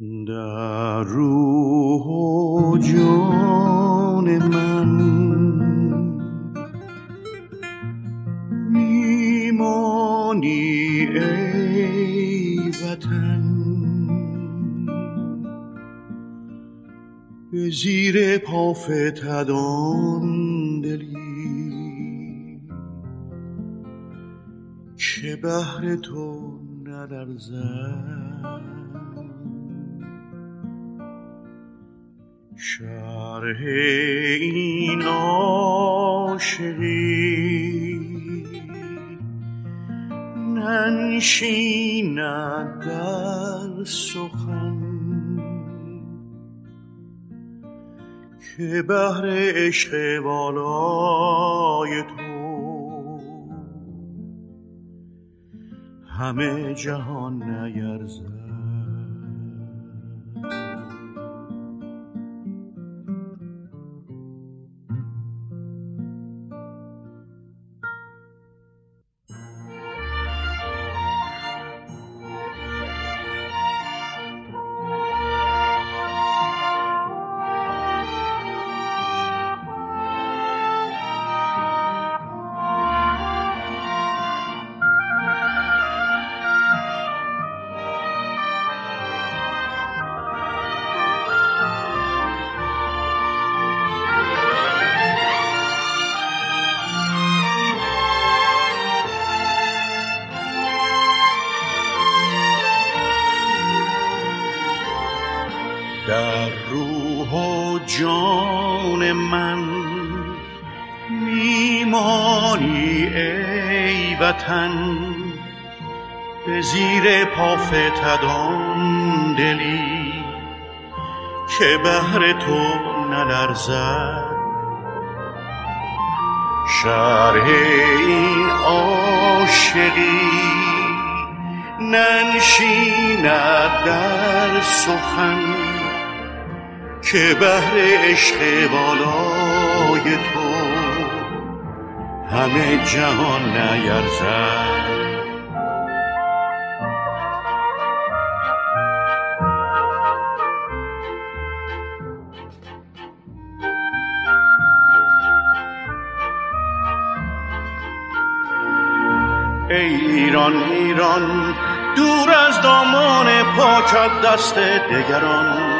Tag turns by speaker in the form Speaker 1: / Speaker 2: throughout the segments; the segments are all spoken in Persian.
Speaker 1: در روح و جان من میمانی ای وطن. به زیر پافتدان دلی. که بهر تو نلرزد شرح این عاشقی. ننشیند در سخن که بهر عشق والای تو. همه جهان نیرزد. در روح و جان من میمانی ای وطن به زیر پافتدان دلی که بهر تو نلرزد. شرح این عاشقی ننشیند در سخن. که بهر عشق بالای تو همه جهان نیرزد. ای ایران ایران دور از دامان پاکت دست دگران.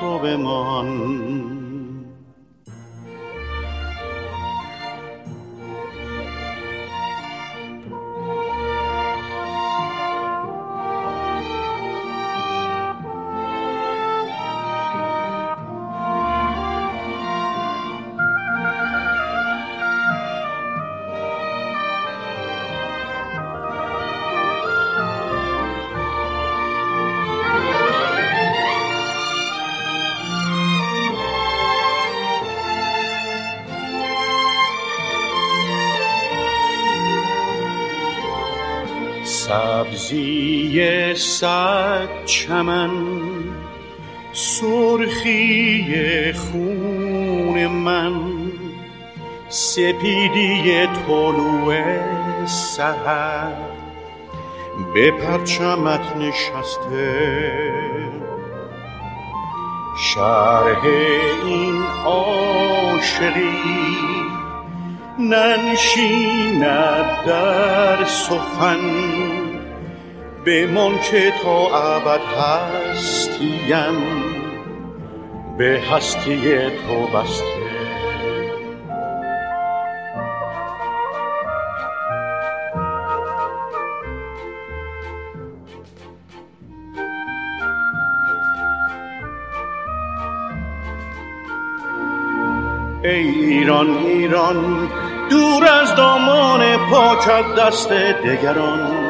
Speaker 1: تو سبزی صد چمن سرخی خون من سپیدی طلوع سهر به پرچمت نشسته شرح این عاشقی ننشیند در سخن. بمان که تا ابد هستیم به هستی تو بسته. ای ایران ایران دور از دامان پاکت دست دگران.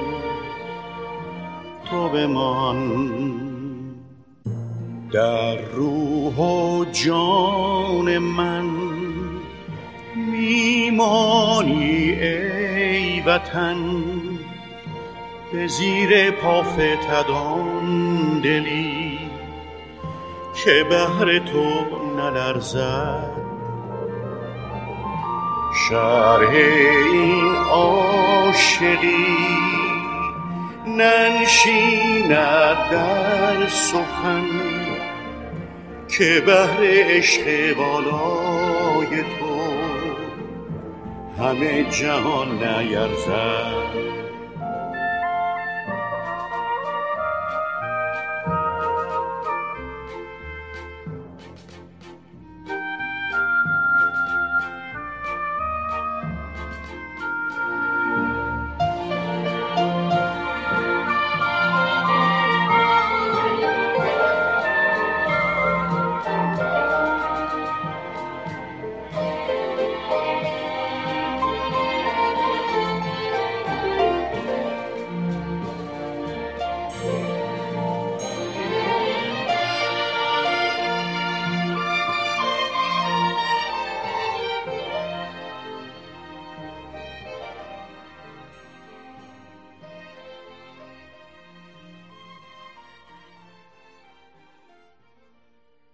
Speaker 1: تو بمان در روح و جان من میمانی ای وطن. به زیر پافتدان دلی که بهر تو نلرزد. شرح این عاشقی ننشیند در سخن که بهر عشق بالای تو همه جهان نیرزد.